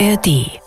ARD.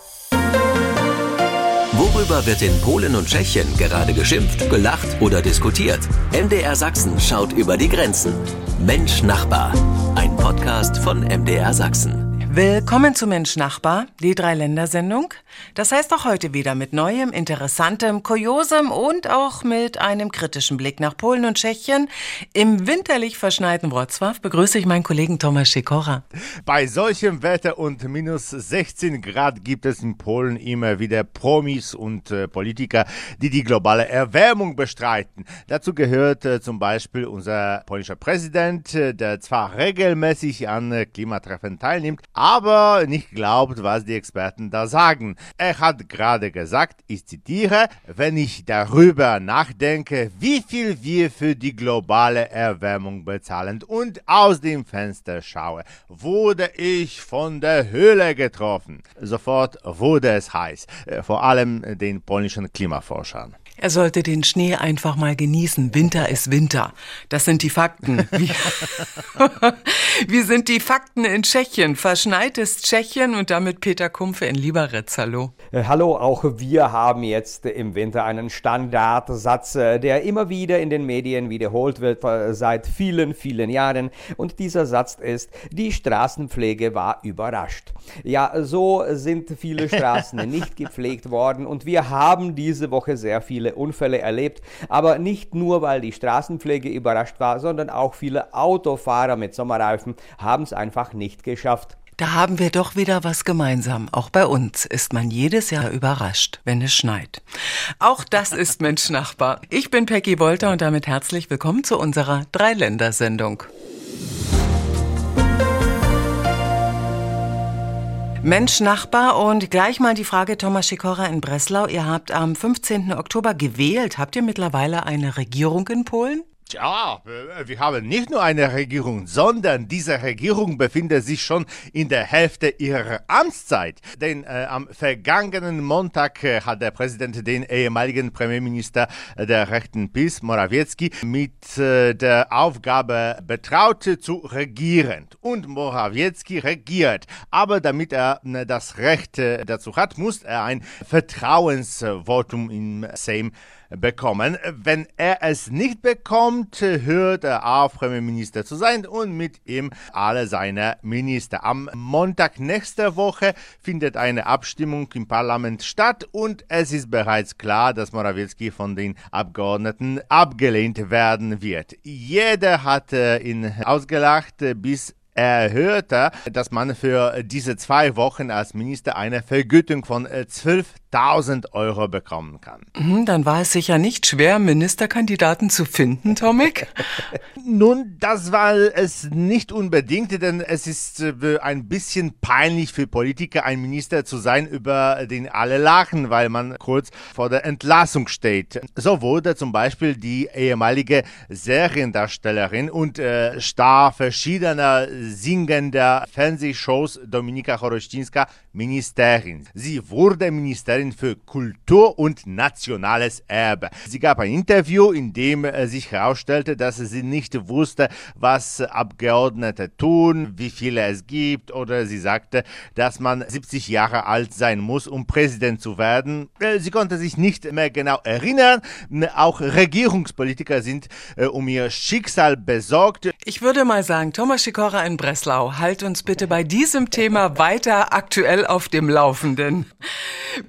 Worüber wird in Polen und Tschechien gerade geschimpft, gelacht oder diskutiert? MDR Sachsen schaut über die Grenzen. Mensch Nachbar. Ein Podcast von MDR Sachsen. Willkommen zu Mensch Nachbar, die Dreiländersendung. Das heißt auch heute wieder mit neuem, interessantem, kuriosem und auch mit einem kritischen Blick nach Polen und Tschechien. Im winterlich verschneiten Wrocław begrüße ich meinen Kollegen Thomas Sikora. Bei solchem Wetter und minus 16 Grad gibt es in Polen immer wieder Promis und äh, Politiker, die die globale Erwärmung bestreiten. Dazu gehört äh, zum Beispiel unser polnischer Präsident, äh, der zwar regelmäßig an äh, Klimatreffen teilnimmt, aber nicht glaubt, was die Experten da sagen. Er hat gerade gesagt, ich zitiere, wenn ich darüber nachdenke, wie viel wir für die globale Erwärmung bezahlen und aus dem Fenster schaue, wurde ich von der Höhle getroffen. Sofort wurde es heiß, äh, vor allem den polnischen Klimaforschern. Er sollte den Schnee einfach mal genießen. Winter ist Winter. Das sind die Fakten. Wie, Wie sind die Fakten in Tschechien? Verschneit ist Tschechien und damit Peter Kumpfe in Liberec. Hallo. Äh, hallo, auch wir haben jetzt im Winter einen Standardsatz, äh, der immer wieder in den Medien wiederholt wird äh, seit vielen, vielen Jahren. Und dieser Satz ist, die Straßenpflege war überrascht. Ja, so sind viele Straßen nicht gepflegt worden und wir haben diese Woche sehr viele viele Unfälle erlebt, aber nicht nur, weil die Straßenpflege überrascht war, sondern auch viele Autofahrer mit Sommerreifen haben es einfach nicht geschafft. Da haben wir doch wieder was gemeinsam. Auch bei uns ist man jedes Jahr überrascht, wenn es schneit. Auch das ist Mensch Nachbar. Ich bin Peggy Wolter und damit herzlich willkommen zu unserer Dreiländersendung. Mensch Nachbar und gleich mal die Frage Thomas Schikora in Breslau. Ihr habt am 15. Oktober gewählt. Habt ihr mittlerweile eine Regierung in Polen? Tja, wir haben nicht nur eine Regierung, sondern diese Regierung befindet sich schon in der Hälfte ihrer Amtszeit. Denn äh, am vergangenen Montag äh, hat der Präsident den ehemaligen Premierminister der rechten PiS, Morawiecki, mit äh, der Aufgabe betraut zu regieren. Und Morawiecki regiert. Aber damit er äh, das Recht äh, dazu hat, muss er ein Vertrauensvotum im Sejm bekommen. Wenn er es nicht bekommt, hört er auf, Premierminister zu sein und mit ihm alle seine Minister. Am Montag nächster Woche findet eine Abstimmung im Parlament statt und es ist bereits klar, dass Morawiecki von den Abgeordneten abgelehnt werden wird. Jeder hat ihn ausgelacht, bis er hörte, dass man für diese zwei Wochen als Minister eine Vergütung von 12.000 äh, Euro bekommen kann. Mhm, dann war es sicher nicht schwer, Ministerkandidaten zu finden, Tomek? Nun, das war es nicht unbedingt, denn es ist äh, ein bisschen peinlich für Politiker, ein Minister zu sein, über den alle lachen, weil man kurz vor der Entlassung steht. So wurde zum Beispiel die ehemalige Seriendarstellerin und äh, Star verschiedener singender Fernsehshows Dominika Chorościńska Ministerin. Sie wurde Ministerin für Kultur und nationales Erbe. Sie gab ein Interview, in dem äh, sich herausstellte, dass sie nicht wusste, was Abgeordnete tun, wie viele es gibt, oder sie sagte, dass man 70 Jahre alt sein muss, um Präsident zu werden. Äh, sie konnte sich nicht mehr genau erinnern. Auch Regierungspolitiker sind äh, um ihr Schicksal besorgt. Ich würde mal sagen, Thomas Schikora in Breslau, halt uns bitte bei diesem Thema weiter aktuell auf dem Laufenden.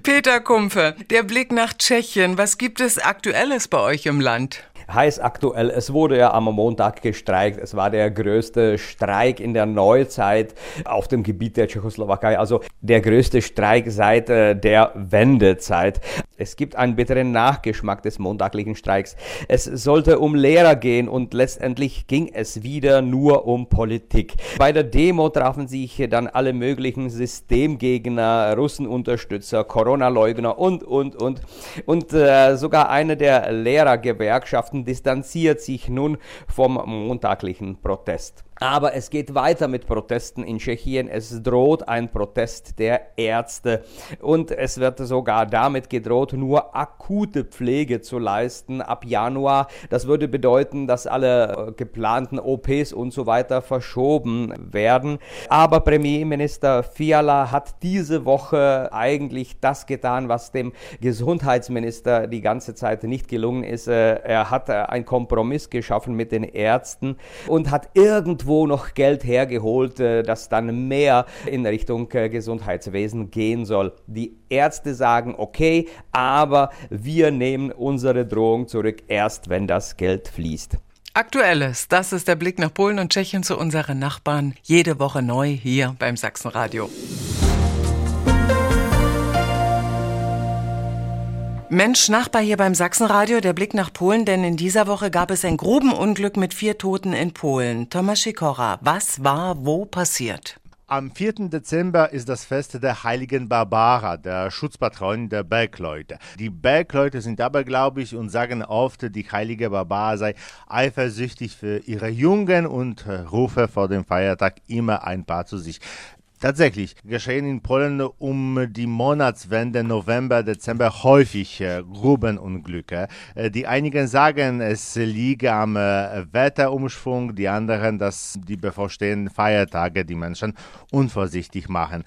Peter Kumpfe, der Blick nach Tschechien. Was gibt es Aktuelles bei euch im Land? Heiß aktuell. Es wurde ja am Montag gestreikt. Es war der größte Streik in der Neuzeit auf dem Gebiet der Tschechoslowakei. Also der größte Streik seit äh, der Wendezeit. Es gibt einen bitteren Nachgeschmack des montaglichen Streiks. Es sollte um Lehrer gehen und letztendlich ging es wieder nur um Politik. Bei der Demo trafen sich dann alle möglichen Systemgegner, Russenunterstützer, Corona-Leugner und, und, und. Und äh, sogar eine der Lehrergewerkschaften distanziert sich nun vom montaglichen Protest. Aber es geht weiter mit Protesten in Tschechien. Es droht ein Protest der Ärzte. Und es wird sogar damit gedroht, nur akute Pflege zu leisten ab Januar. Das würde bedeuten, dass alle äh, geplanten OPs und so weiter verschoben werden. Aber Premierminister Fiala hat diese Woche eigentlich das getan, was dem Gesundheitsminister die ganze Zeit nicht gelungen ist. Äh, er hat äh, einen Kompromiss geschaffen mit den Ärzten und hat irgendwo irgendwo noch Geld hergeholt, äh, das dann mehr in Richtung äh, Gesundheitswesen gehen soll. Die Ärzte sagen, okay, aber wir nehmen unsere Drohung zurück, erst wenn das Geld fließt. Aktuelles, das ist der Blick nach Polen und Tschechien zu unseren Nachbarn. Jede Woche neu hier beim Sachsenradio. Mensch, Nachbar hier beim Sachsenradio, der Blick nach Polen, denn in dieser Woche gab es ein Grubenunglück mit vier Toten in Polen. Thomas Sikora, was war wo passiert? Am 4. Dezember ist das Fest der heiligen Barbara, der Schutzpatronin der Bergleute. Die Bergleute sind dabei, glaube ich, und sagen oft, die heilige Barbara sei eifersüchtig für ihre Jungen und rufe vor dem Feiertag immer ein paar zu sich. Tatsächlich geschehen in Polen um die Monatswende November, Dezember häufig äh, Grubenunglücke. Äh, die einigen sagen, es liege am äh, Wetterumschwung, die anderen, dass die bevorstehenden Feiertage die Menschen unvorsichtig machen.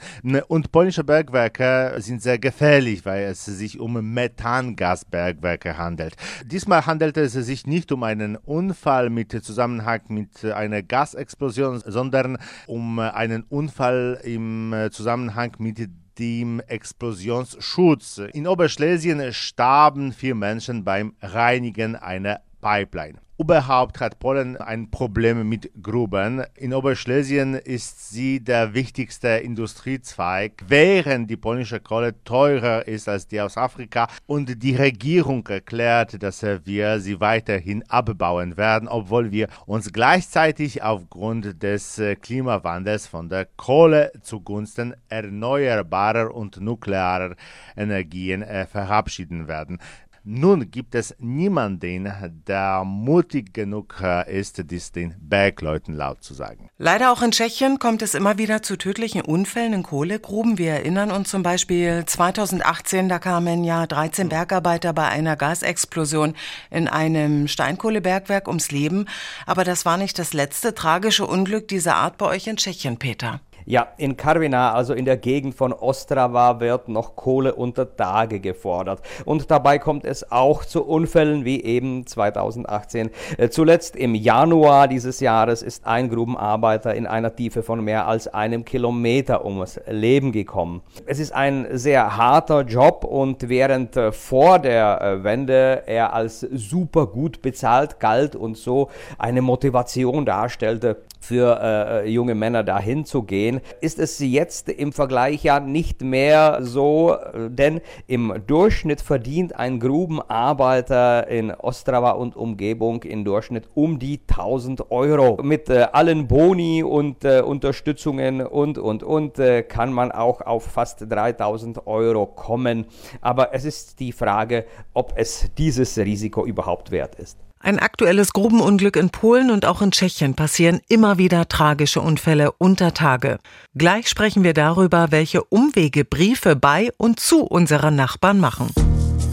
Und polnische Bergwerke sind sehr gefährlich, weil es sich um Methangasbergwerke handelt. Diesmal handelte es sich nicht um einen Unfall mit Zusammenhang mit einer Gasexplosion, sondern um einen Unfall im äh, Zusammenhang mit dem Explosionsschutz. In Oberschlesien starben vier Menschen beim Reinigen einer Pipeline. Überhaupt hat Polen ein Problem mit Gruben. In Oberschlesien ist sie der wichtigste Industriezweig, während die polnische Kohle teurer ist als die aus Afrika und die Regierung erklärt, dass wir sie weiterhin abbauen werden, obwohl wir uns gleichzeitig aufgrund des Klimawandels von der Kohle zugunsten erneuerbarer und nuklearer Energien äh, verabschieden werden. Nun gibt es niemanden, der mutig genug äh, ist, dies den Bergleuten laut zu sagen. Leider auch in Tschechien kommt es immer wieder zu tödlichen Unfällen in Kohlegruben. Wir erinnern uns zum Beispiel 2018, da kamen ja 13 Bergarbeiter bei einer Gasexplosion in einem Steinkohlebergwerk ums Leben. Aber das war nicht das letzte tragische Unglück dieser Art bei euch in Tschechien, Peter. Ja, in Karviná, also in der Gegend von Ostrava, wird noch Kohle unter Tage gefordert. Und dabei kommt es auch zu Unfällen wie eben 2018. Äh, zuletzt im Januar dieses Jahres ist ein Grubenarbeiter in einer Tiefe von mehr als einem Kilometer ums Leben gekommen. Es ist ein sehr harter Job und während äh, vor der äh, Wende er als super gut bezahlt galt und so eine Motivation darstellte, für äh, junge Männer dahin zu gehen, ist es jetzt im Vergleich ja nicht mehr so, denn im Durchschnitt verdient ein Grubenarbeiter in Ostrava und Umgebung im Durchschnitt um die 1000 Euro. Mit äh, allen Boni und äh, Unterstützungen und, und, und äh, kann man auch auf fast 3000 Euro kommen. Aber es ist die Frage, ob es dieses Risiko überhaupt wert ist. Ein aktuelles Grubenunglück in Polen und auch in Tschechien passieren immer wieder tragische Unfälle unter Tage. Gleich sprechen wir darüber, welche Umwege Briefe bei und zu unseren Nachbarn machen.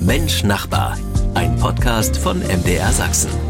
Mensch Nachbar, ein Podcast von MDR Sachsen.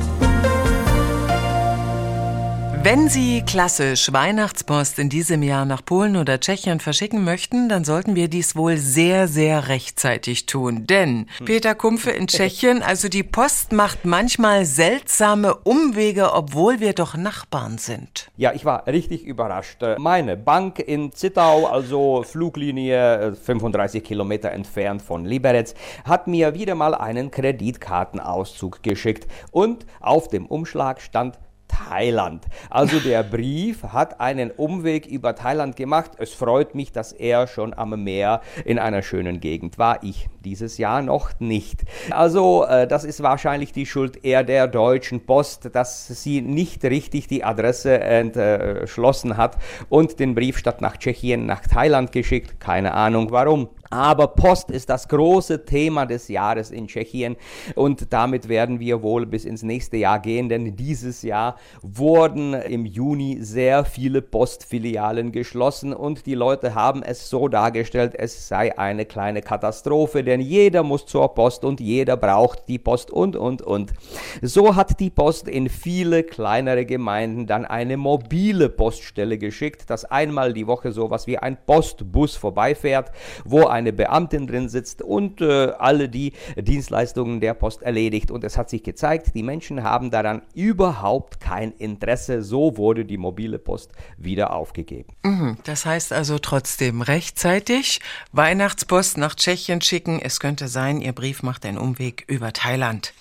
Wenn Sie klassisch Weihnachtspost in diesem Jahr nach Polen oder Tschechien verschicken möchten, dann sollten wir dies wohl sehr, sehr rechtzeitig tun. Denn, hm. Peter Kumpfe in Tschechien, also die Post macht manchmal seltsame Umwege, obwohl wir doch Nachbarn sind. Ja, ich war richtig überrascht. Meine Bank in Zittau, also Fluglinie 35 äh, Kilometer entfernt von Liberec, hat mir wieder mal einen Kreditkartenauszug geschickt und auf dem Umschlag stand Thailand. Also der Brief hat einen Umweg über Thailand gemacht. Es freut mich, dass er schon am Meer in einer schönen Gegend war. Ich dieses Jahr noch nicht. Also äh, das ist wahrscheinlich die Schuld eher der deutschen Post, dass sie nicht richtig die Adresse entschlossen hat und den Brief statt nach Tschechien nach Thailand geschickt. Keine Ahnung warum. Aber Post ist das große Thema des Jahres in Tschechien und damit werden wir wohl bis ins nächste Jahr gehen, denn dieses Jahr wurden im Juni sehr viele Postfilialen geschlossen und die Leute haben es so dargestellt, es sei eine kleine Katastrophe, denn jeder muss zur Post und jeder braucht die Post und und und. So hat die Post in viele kleinere Gemeinden dann eine mobile Poststelle geschickt, dass einmal die Woche sowas wie ein Postbus vorbeifährt, wo ein eine Beamtin drin sitzt und äh, alle die Dienstleistungen der Post erledigt. Und es hat sich gezeigt, die Menschen haben daran überhaupt kein Interesse. So wurde die mobile Post wieder aufgegeben. Mhm, das heißt also trotzdem rechtzeitig Weihnachtspost nach Tschechien schicken. Es könnte sein, Ihr Brief macht einen Umweg über Thailand.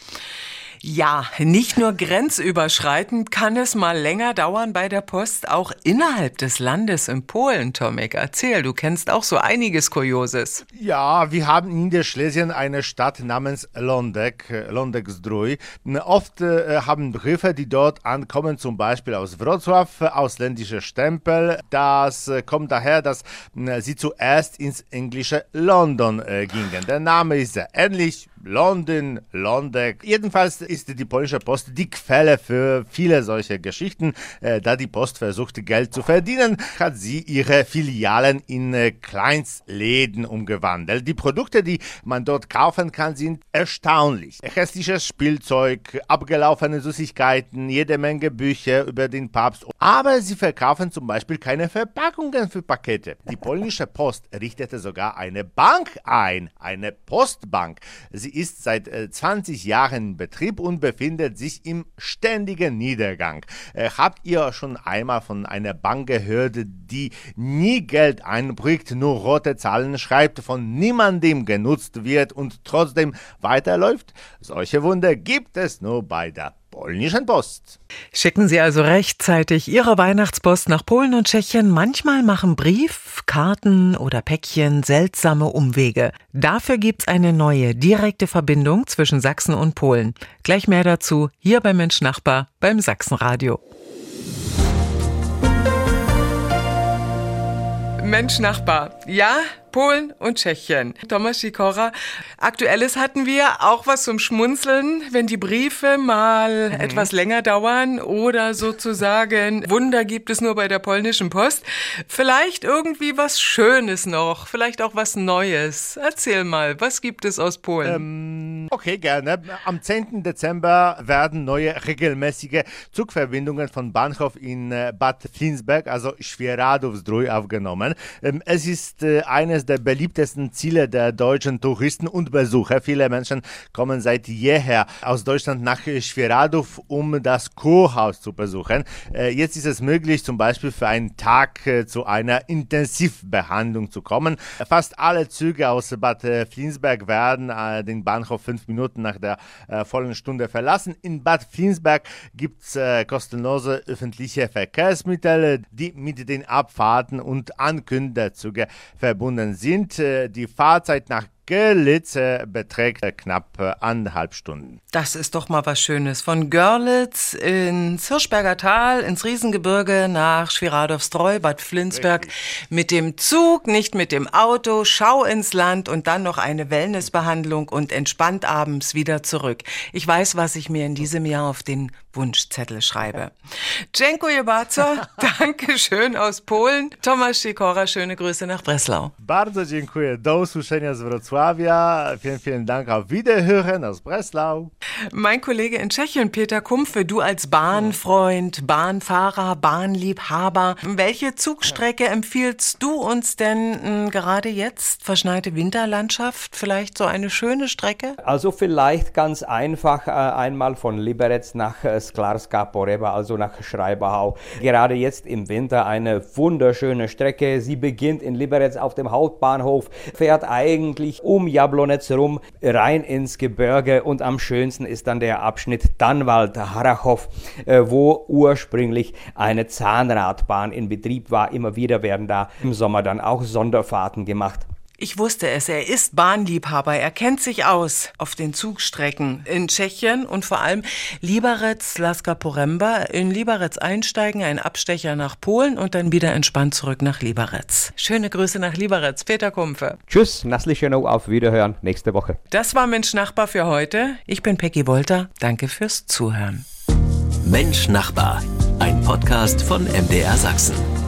Ja, nicht nur grenzüberschreitend kann es mal länger dauern bei der Post, auch innerhalb des Landes in Polen, Tomek. Erzähl, du kennst auch so einiges Kurioses. Ja, wir haben in der Schlesien eine Stadt namens Londek, Londek Zdrój. Oft äh, haben Briefe, die dort ankommen, zum Beispiel aus Wrocław, ausländische Stempel. Das äh, kommt daher, dass äh, sie zuerst ins englische London äh, gingen. Der Name ist sehr ähnlich, London, Londek. Jedenfalls ist die polnische Post die Quelle für viele solche Geschichten. Äh, da die Post versucht, Geld zu verdienen, hat sie ihre Filialen in äh, Kleinstläden umgewandelt. Die Produkte, die man dort kaufen kann, sind erstaunlich. Hässliches Spielzeug, abgelaufene Süßigkeiten, jede Menge Bücher über den Papst. Aber sie verkaufen zum Beispiel keine Verpackungen für Pakete. Die polnische Post richtete sogar eine Bank ein, eine Postbank. Sie Sie ist seit 20 äh, Jahren in Betrieb und befindet sich im ständigen Niedergang. Äh, habt ihr schon einmal von einer Bank gehört, die nie Geld einbringt, nur rote Zahlen schreibt, von niemandem genutzt wird und trotzdem weiterläuft? Solche Wunder gibt es nur bei der polnischen Post. Schicken Sie also rechtzeitig Ihre Weihnachtspost nach Polen und Tschechien. Manchmal machen Brief, Karten oder Päckchen seltsame Umwege. Dafür gibt's eine neue direkte Verbindung zwischen Sachsen und Polen. Gleich mehr dazu hier bei Mensch Nachbar beim Sachsenradio. Mensch Nachbar. Ja, Polen und Tschechien. Thomas Sikora, aktuelles hatten wir auch was zum Schmunzeln, wenn die Briefe mal mhm. etwas länger dauern oder sozusagen Wunder gibt es nur bei der polnischen Post. Vielleicht irgendwie was Schönes noch, vielleicht auch was Neues. Erzähl mal, was gibt es aus Polen? Ähm, okay, gerne. Am 10. Dezember werden neue regelmäßige Zugverbindungen von Bahnhof in äh, Bad Flinsberg, also Schweradowsdrój, aufgenommen. Ähm, es ist äh, eine eines der beliebtesten Ziele der deutschen Touristen und Besucher. Viele Menschen kommen seit jeher aus Deutschland nach Schweradov, um das Kurhaus zu besuchen. Äh, jetzt ist es möglich, zum Beispiel für einen Tag zu einer Intensivbehandlung zu kommen. Fast alle Züge aus Bad Flinsberg werden den Bahnhof fünf Minuten nach der vollen Stunde verlassen. In Bad Flinsberg gibt es kostenlose öffentliche Verkehrsmittel, die mit den Abfahrten und Ankündigungen verbunden sind. Äh, die Fahrzeit nach Görlitz beträgt knapp anderthalb Stunden. Das ist doch mal was Schönes. Von Görlitz ins Hirschberger Tal, ins Riesengebirge nach Schweradowstreu, Bad Flinsberg Richtig. mit dem Zug, nicht mit dem Auto, schau ins Land und dann noch eine Wellnessbehandlung und entspannt abends wieder zurück. Ich weiß, was ich mir in diesem Jahr auf den Wunschzettel schreibe. Jenko Jebaca, danke schön aus Polen. Tomasz Sikora, schöne Grüße nach Breslau. Bardzo dziękuję. Do usłyszenia z Wrocławia. Vielen, vielen Dank. Auf Wiederhören aus Breslau. Mein Kollege in Tschechien, Peter Kumpfe, du als Bahnfreund, Bahnfahrer, Bahnliebhaber, welche Zugstrecke empfiehlst du uns denn mh, hm, gerade jetzt? Verschneite Winterlandschaft, vielleicht so eine schöne Strecke? Also vielleicht ganz einfach äh, einmal von Liberec nach äh, Sklarska Poreba, also nach Schreiberhau. Gerade jetzt im Winter eine wunderschöne Strecke. Sie beginnt in Liberec auf dem Hauptbahnhof, fährt eigentlich um Jablonec rum, rein ins Gebirge und am schönsten ist dann der Abschnitt Dannwald-Harachow, äh, wo ursprünglich eine Zahnradbahn in Betrieb war. Immer wieder werden da im Sommer dann auch Sonderfahrten gemacht. Ich wusste es, er ist Bahnliebhaber, er kennt sich aus auf den Zugstrecken in Tschechien und vor allem Liberec, Laska Poremba. In Liberec einsteigen, ein Abstecher nach Polen und dann wieder entspannt zurück nach Liberec. Schöne Grüße nach Liberec, Peter Kumpfe. Tschüss, Naslichenow, auf Wiederhören nächste Woche. Das war Mensch Nachbar für heute. Ich bin Peggy Wolter. Danke fürs Zuhören. Mensch Nachbar, ein Podcast von MDR Sachsen.